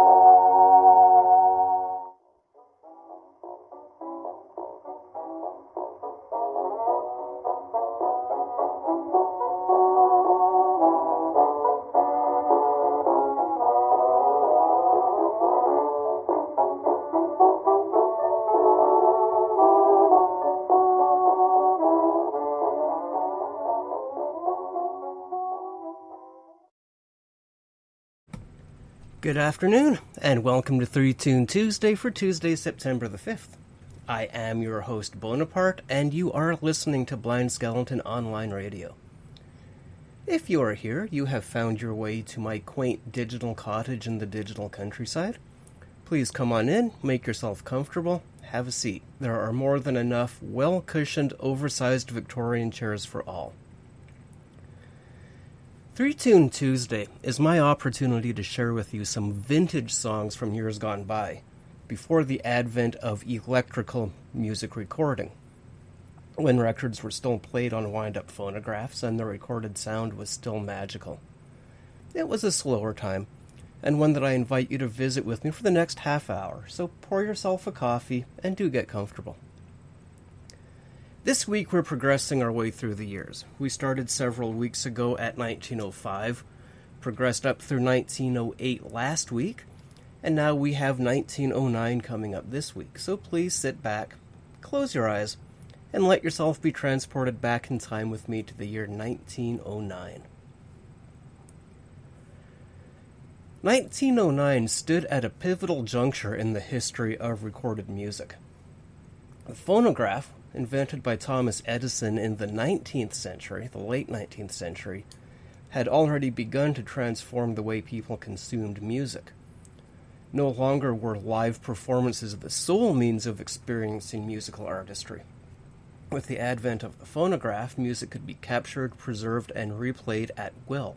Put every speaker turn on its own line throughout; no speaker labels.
Oh. Good afternoon, and welcome to Three Tune Tuesday for Tuesday, September the 5th. I am your host, Bonaparte, and you are listening to Blind Skeleton Online Radio. If you are here, you have found your way to my quaint digital cottage in the digital countryside. Please come on in, make yourself comfortable, have a seat. There are more than enough well cushioned, oversized Victorian chairs for all. Three Tune Tuesday is my opportunity to share with you some vintage songs from years gone by, before the advent of electrical music recording, when records were still played on wind up phonographs and the recorded sound was still magical. It was a slower time, and one that I invite you to visit with me for the next half hour, so pour yourself a coffee and do get comfortable. This week we're progressing our way through the years. We started several weeks ago at 1905, progressed up through 1908 last week, and now we have 1909 coming up this week. So please sit back, close your eyes, and let yourself be transported back in time with me to the year 1909. 1909 stood at a pivotal juncture in the history of recorded music. The phonograph invented by Thomas Edison in the 19th century, the late 19th century, had already begun to transform the way people consumed music. No longer were live performances the sole means of experiencing musical artistry. With the advent of the phonograph, music could be captured, preserved, and replayed at will.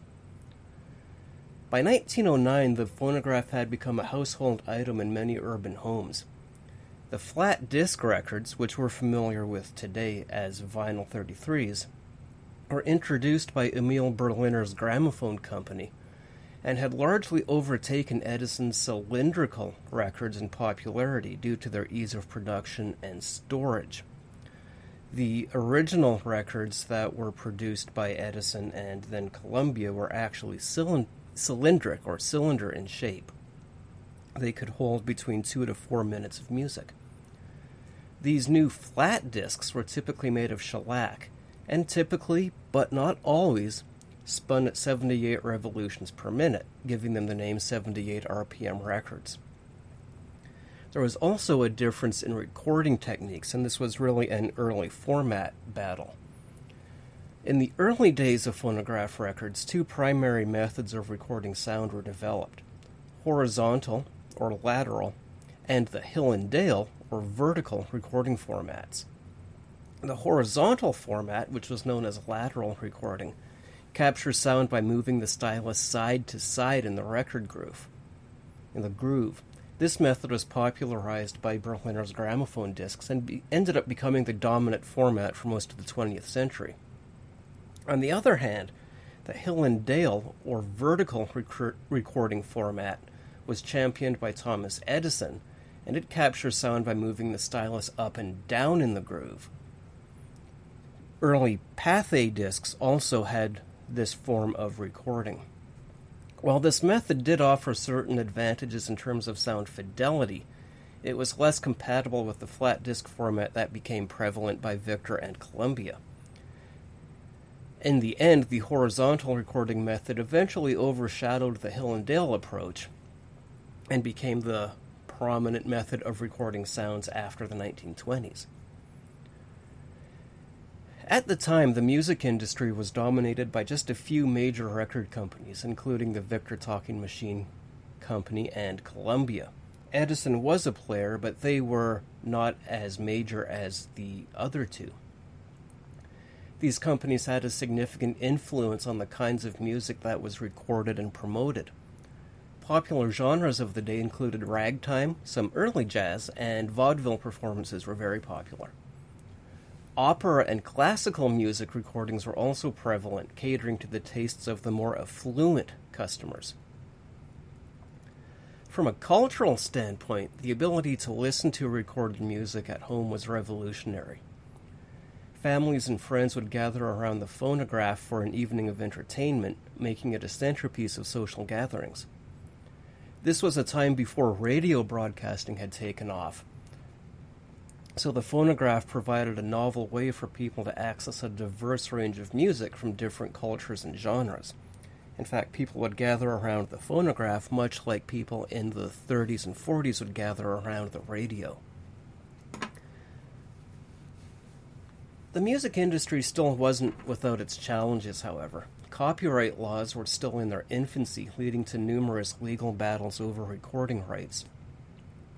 By 1909, the phonograph had become a household item in many urban homes. The flat disc records, which we're familiar with today as vinyl 33s, were introduced by Emil Berliner's gramophone company and had largely overtaken Edison's cylindrical records in popularity due to their ease of production and storage. The original records that were produced by Edison and then Columbia were actually cylindric or cylinder in shape. They could hold between two to four minutes of music. These new flat discs were typically made of shellac, and typically, but not always, spun at 78 revolutions per minute, giving them the name 78 RPM records. There was also a difference in recording techniques, and this was really an early format battle. In the early days of phonograph records, two primary methods of recording sound were developed horizontal, or lateral, and the Hill and Dale, or vertical recording formats. The horizontal format, which was known as lateral recording, captures sound by moving the stylus side to side in the record groove. In the groove. This method was popularized by Berliner's gramophone discs and be- ended up becoming the dominant format for most of the 20th century. On the other hand, the Hill and Dale, or vertical rec- recording format, was championed by Thomas Edison and it captures sound by moving the stylus up and down in the groove. Early Pathé discs also had this form of recording. While this method did offer certain advantages in terms of sound fidelity, it was less compatible with the flat disc format that became prevalent by Victor and Columbia. In the end, the horizontal recording method eventually overshadowed the Hill and Dale approach and became the prominent method of recording sounds after the 1920s. At the time, the music industry was dominated by just a few major record companies, including the Victor Talking Machine Company and Columbia. Edison was a player, but they were not as major as the other two. These companies had a significant influence on the kinds of music that was recorded and promoted. Popular genres of the day included ragtime, some early jazz, and vaudeville performances were very popular. Opera and classical music recordings were also prevalent, catering to the tastes of the more affluent customers. From a cultural standpoint, the ability to listen to recorded music at home was revolutionary. Families and friends would gather around the phonograph for an evening of entertainment, making it a centerpiece of social gatherings. This was a time before radio broadcasting had taken off, so the phonograph provided a novel way for people to access a diverse range of music from different cultures and genres. In fact, people would gather around the phonograph much like people in the 30s and 40s would gather around the radio. The music industry still wasn't without its challenges, however. Copyright laws were still in their infancy, leading to numerous legal battles over recording rights.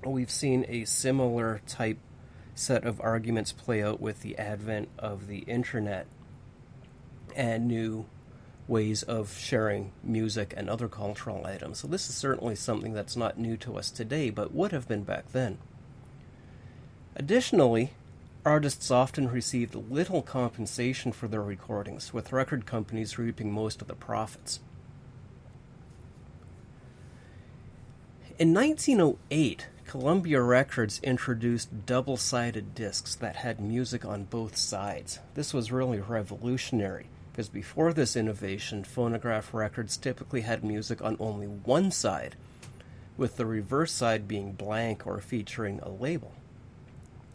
We've seen a similar type set of arguments play out with the advent of the internet and new ways of sharing music and other cultural items. So, this is certainly something that's not new to us today, but would have been back then. Additionally, artists often received little compensation for their recordings, with record companies reaping most of the profits. In 1908, Columbia Records introduced double sided discs that had music on both sides. This was really revolutionary because before this innovation, phonograph records typically had music on only one side, with the reverse side being blank or featuring a label.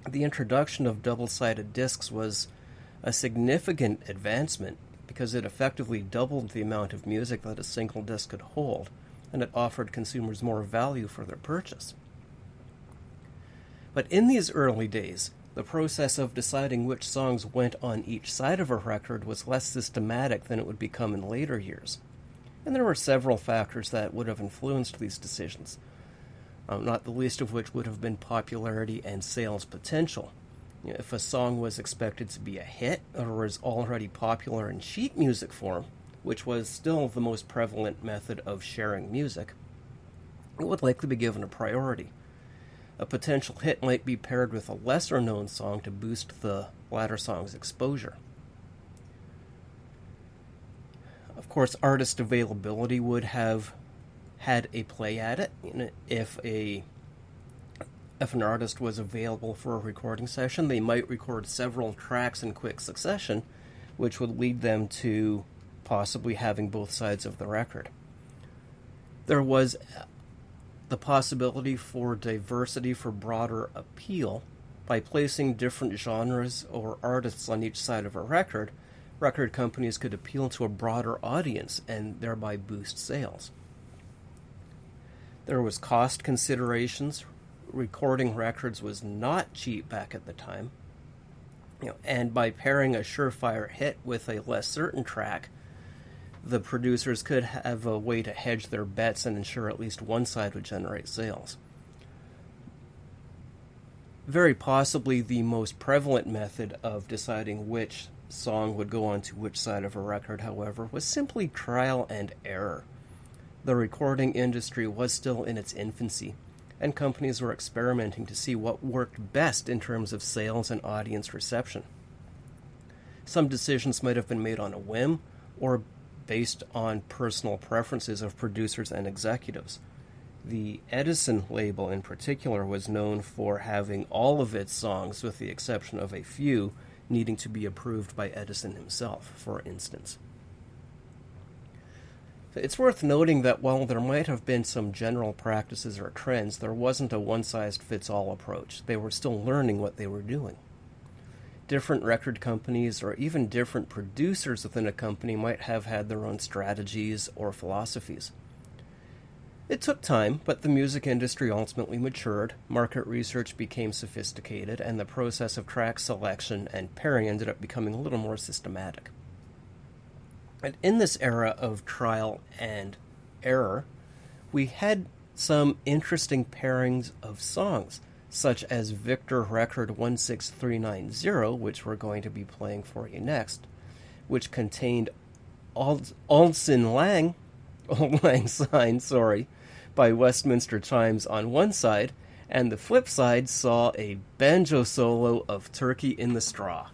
The introduction of double sided discs was a significant advancement because it effectively doubled the amount of music that a single disc could hold, and it offered consumers more value for their purchase. But in these early days, the process of deciding which songs went on each side of a record was less systematic than it would become in later years. And there were several factors that would have influenced these decisions, um, not the least of which would have been popularity and sales potential. If a song was expected to be a hit or was already popular in sheet music form, which was still the most prevalent method of sharing music, it would likely be given a priority a potential hit might be paired with a lesser known song to boost the latter song's exposure. Of course, artist availability would have had a play at it. If a if an artist was available for a recording session, they might record several tracks in quick succession, which would lead them to possibly having both sides of the record. There was the possibility for diversity for broader appeal by placing different genres or artists on each side of a record, record companies could appeal to a broader audience and thereby boost sales. There was cost considerations. Recording records was not cheap back at the time. You know, and by pairing a surefire hit with a less certain track, the producers could have a way to hedge their bets and ensure at least one side would generate sales. Very possibly the most prevalent method of deciding which song would go onto which side of a record, however, was simply trial and error. The recording industry was still in its infancy, and companies were experimenting to see what worked best in terms of sales and audience reception. Some decisions might have been made on a whim, or based on personal preferences of producers and executives. The Edison label, in particular, was known for having all of its songs, with the exception of a few, needing to be approved by Edison himself, for instance. It's worth noting that while there might have been some general practices or trends, there wasn't a one size fits all approach. They were still learning what they were doing different record companies or even different producers within a company might have had their own strategies or philosophies. It took time, but the music industry ultimately matured, market research became sophisticated, and the process of track selection and pairing ended up becoming a little more systematic. And in this era of trial and error, we had some interesting pairings of songs such as Victor Record 16390, which we're going to be playing for you next, which contained Auld Lang, Auld Lang sorry, by Westminster Chimes on one side, and the flip side saw a banjo solo of Turkey in the Straw.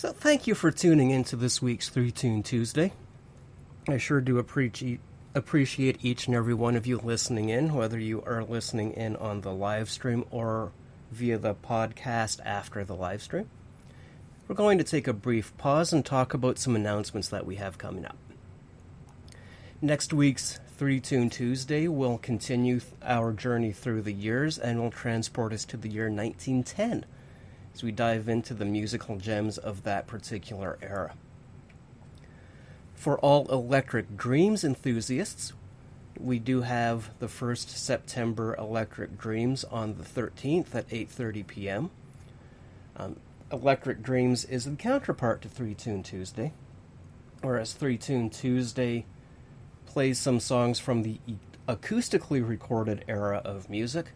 So, thank you for tuning in to this week's Three Tune Tuesday. I sure do appreciate appreciate each and every one of you listening in, whether you are listening in on the live stream or via the podcast after the live stream. We're going to take a brief pause and talk about some announcements that we have coming up. Next week's Three Tune Tuesday will continue our journey through the years and will transport us to the year 1910 as we dive into the musical gems of that particular era. For all Electric Dreams enthusiasts, we do have the first September Electric Dreams on the 13th at 8:30 p.m. Um, Electric Dreams is the counterpart to Three Tune Tuesday, whereas Three Tune Tuesday plays some songs from the acoustically recorded era of music.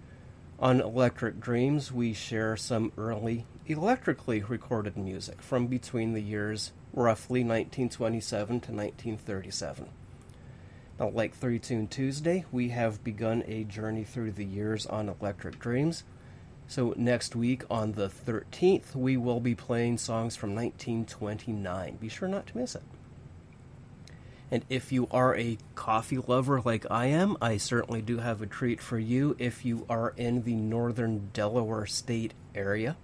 On Electric Dreams, we share some early electrically recorded music from between the years roughly 1927 to 1937. Now, like Three Tune Tuesday, we have begun a journey through the years on Electric Dreams. So, next week on the 13th, we will be playing songs from 1929. Be sure not to miss it. And if you are a coffee lover like I am, I certainly do have a treat for you if you are in the northern Delaware state area.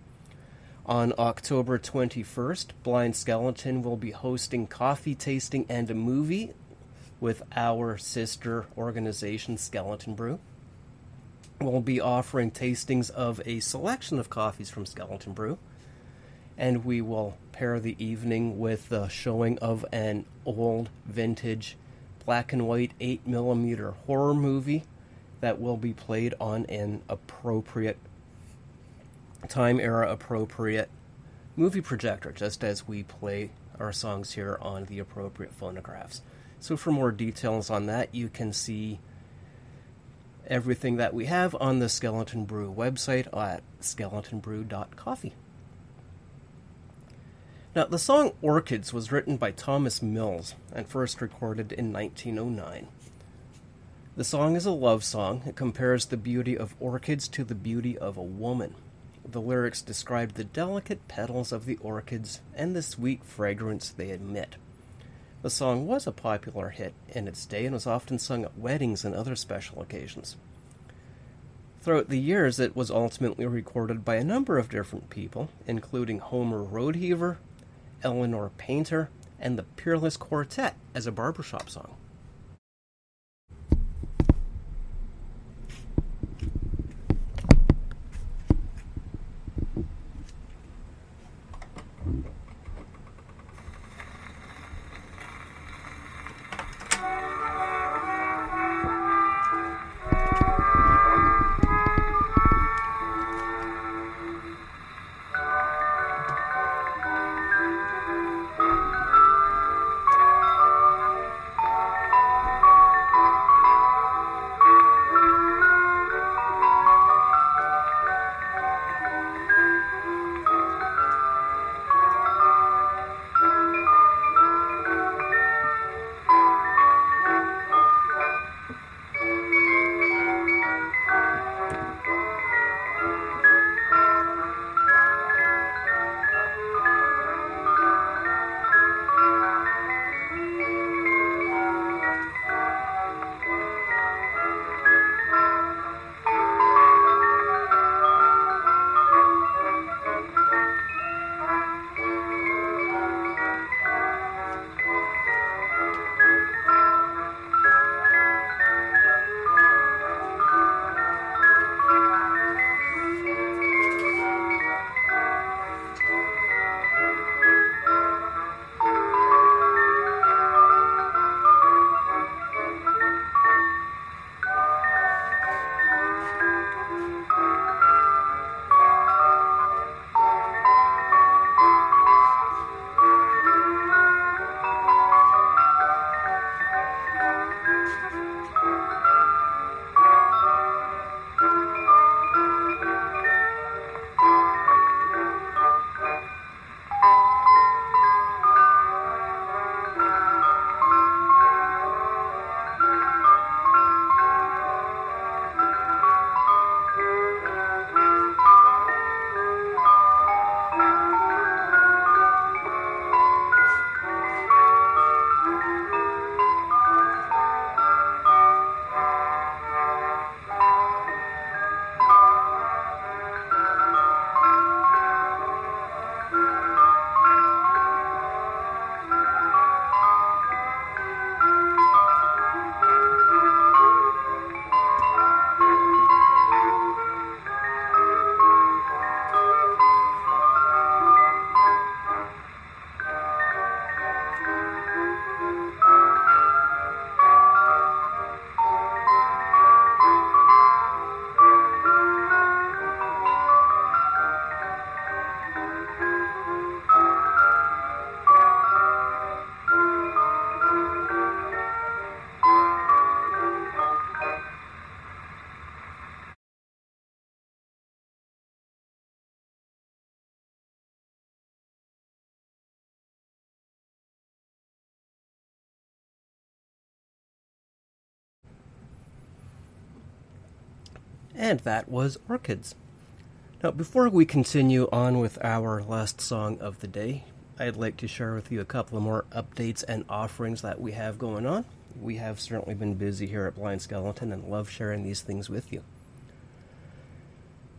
On October 21st, Blind Skeleton will be hosting coffee tasting and a movie with our sister organization, Skeleton Brew. We'll be offering tastings of a selection of coffees from Skeleton Brew, and we will pair the evening with the showing of an old vintage black and white 8mm horror movie that will be played on an appropriate time era appropriate movie projector, just as we play our songs here on the appropriate phonographs. So, for more details on that, you can see everything that we have on the Skeleton Brew website at skeletonbrew.coffee. Now, the song Orchids was written by Thomas Mills and first recorded in 1909. The song is a love song. It compares the beauty of orchids to the beauty of a woman. The lyrics describe the delicate petals of the orchids and the sweet fragrance they emit. The song was a popular hit in its day and was often sung at weddings and other special occasions. Throughout the years, it was ultimately recorded by a number of different people, including Homer Rodeheaver, Eleanor Painter, and the Peerless Quartet as a barbershop song. And that was Orchids. Now, before we continue on with our last song of the day, I'd like to share with you a couple of more updates and offerings that we have going on. We have certainly been busy here at Blind Skeleton and love sharing these things with you.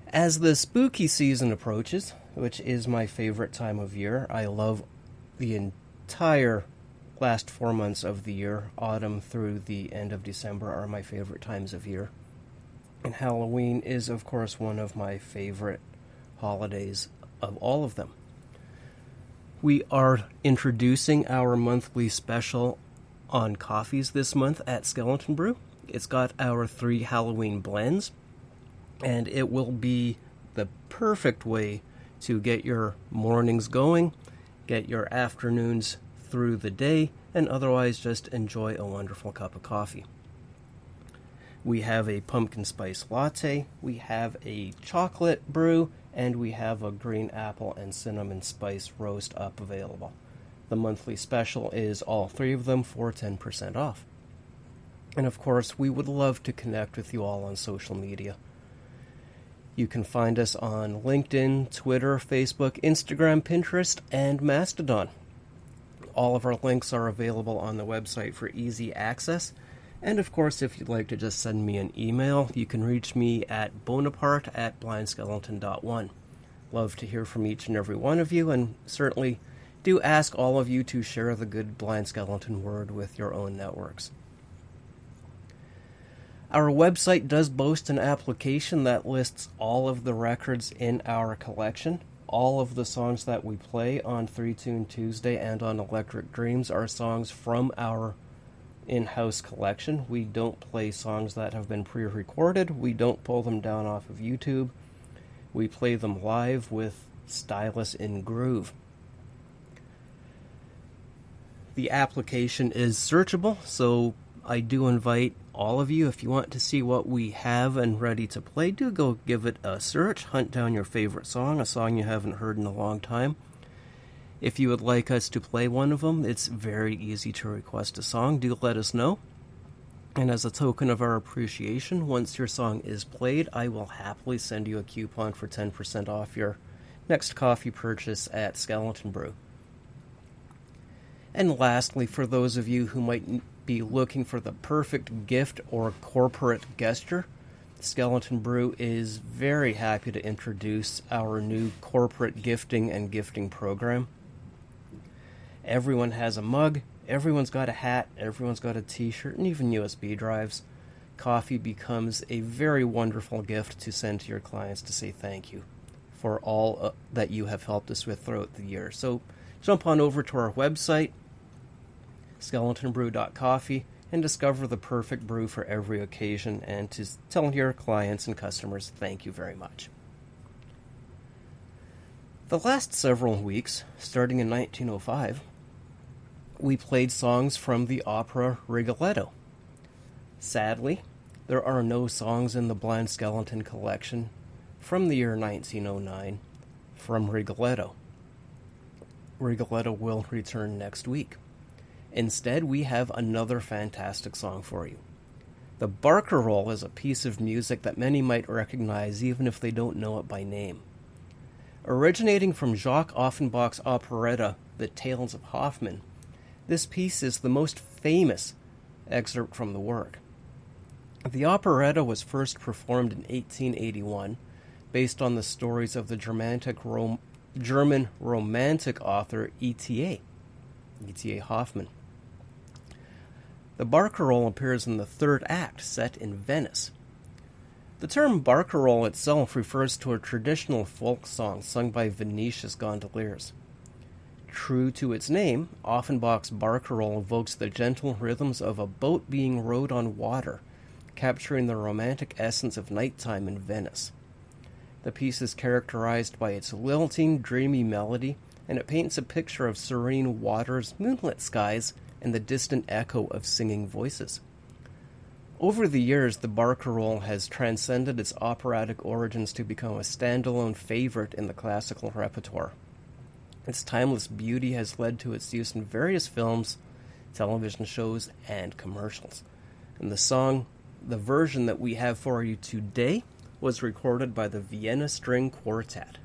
As the spooky season approaches, which is my favorite time of year, I love the entire last four months of the year. Autumn through the end of December are my favorite times of year. And Halloween is, of course, one of my favorite holidays of all of them. We are introducing our monthly special on coffees this month at Skeleton Brew. It's got our three Halloween blends, and it will be the perfect way to get your mornings going, get your afternoons through the day, and otherwise just enjoy a wonderful cup of coffee. We have a pumpkin spice latte, we have a chocolate brew, and we have a green apple and cinnamon spice roast up available. The monthly special is all three of them for 10% off. And of course, we would love to connect with you all on social media. You can find us on LinkedIn, Twitter, Facebook, Instagram, Pinterest, and Mastodon. All of our links are available on the website for easy access and of course, if you'd like to just send me an email, you can reach me at bonaparte at blindskeleton.one. Love to hear from each and every one of you, and certainly do ask all of you to share the good Blind Skeleton word with your own networks. Our website does boast an application that lists all of the records in our collection. All of the songs that we play on Three Tune Tuesday and on Electric Dreams are songs from our in house collection. We don't play songs that have been pre recorded, we don't pull them down off of YouTube. We play them live with Stylus in Groove. The application is searchable, so I do invite all of you, if you want to see what we have and ready to play, do go give it a search. Hunt down your favorite song, a song you haven't heard in a long time if you would like us to play one of them, it's very easy to request a song. Do let us know. And as a token of our appreciation, once your song is played, I will happily send you a coupon for 10% off your next coffee purchase at Skeleton Brew. And lastly, for those of you who might be looking for the perfect gift or corporate gesture, Skeleton Brew is very happy to introduce our new corporate gifting and gifting program. Everyone has a mug, everyone's got a hat, everyone's got a t shirt, and even USB drives. Coffee becomes a very wonderful gift to send to your clients to say thank you for all uh, that you have helped us with throughout the year. So jump on over to our website, skeletonbrew.coffee, and discover the perfect brew for every occasion and to tell your clients and customers thank you very much. The last several weeks, starting in 1905, we played songs from the opera Rigoletto. Sadly, there are no songs in the Blind Skeleton collection from the year 1909 from Rigoletto. Rigoletto will return next week. Instead, we have another fantastic song for you. The Barcarolle is a piece of music that many might recognize even if they don't know it by name. Originating from Jacques Offenbach's operetta The Tales of Hoffmann, this piece is the most famous excerpt from the work. The operetta was first performed in 1881, based on the stories of the Rom- German Romantic author E.T.A. E.T.A. Hoffmann. The Barcarolle appears in the third act, set in Venice. The term Barcarolle itself refers to a traditional folk song sung by Venetia's gondoliers. True to its name, Offenbach's barcarolle evokes the gentle rhythms of a boat being rowed on water, capturing the romantic essence of nighttime in Venice. The piece is characterized by its lilting, dreamy melody, and it paints a picture of serene waters, moonlit skies, and the distant echo of singing voices. Over the years, the barcarolle has transcended its operatic origins to become a standalone favorite in the classical repertoire. Its timeless beauty has led to its use in various films, television shows, and commercials. And the song, the version that we have for you today, was recorded by the Vienna String Quartet.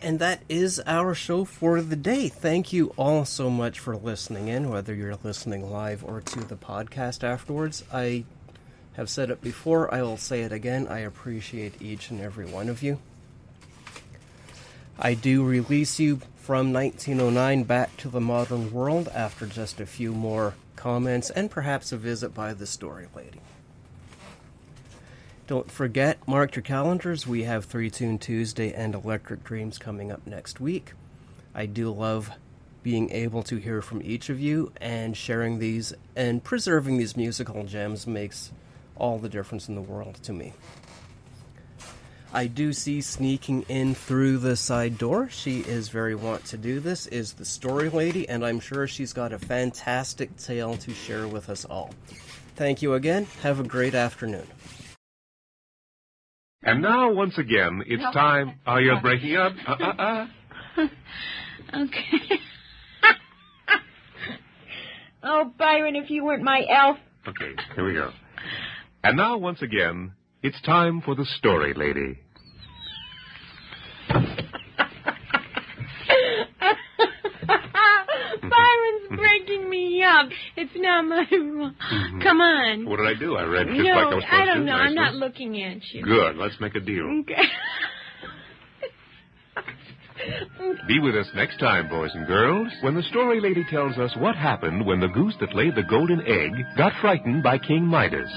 And that is our show for the day. Thank you all so much for listening in, whether you're listening live or to the podcast afterwards. I have said it before, I will say it again. I appreciate each and every one of you. I do release you from 1909 back to the modern world after just a few more comments and perhaps a visit by the story lady. Don't forget, mark your calendars. We have Three Tune Tuesday and Electric Dreams coming up next week. I do love being able to hear from each of you and sharing these and preserving these musical gems makes all the difference in the world to me. I do see sneaking in through the side door. She is very wont to do this. Is the story lady, and I'm sure she's got a fantastic tale to share with us all. Thank you again. Have a great afternoon.
And now, once again, it's
No.
time. Oh, you're breaking up? Uh, uh, uh.
Okay. oh, Byron, if you weren't my elf.
Okay, here we go. And now, once again, it's time for the story lady.
Mm-hmm. breaking me up. It's not my. fault. Mm-hmm. Come on.
What did I do? I read just
no,
like I was supposed
I don't
to.
know. I'm not looking at you.
Good. Let's make a deal.
Okay.
Be with us next time, boys and girls, when the story lady tells us what happened when the goose that laid the golden egg got frightened by King Midas.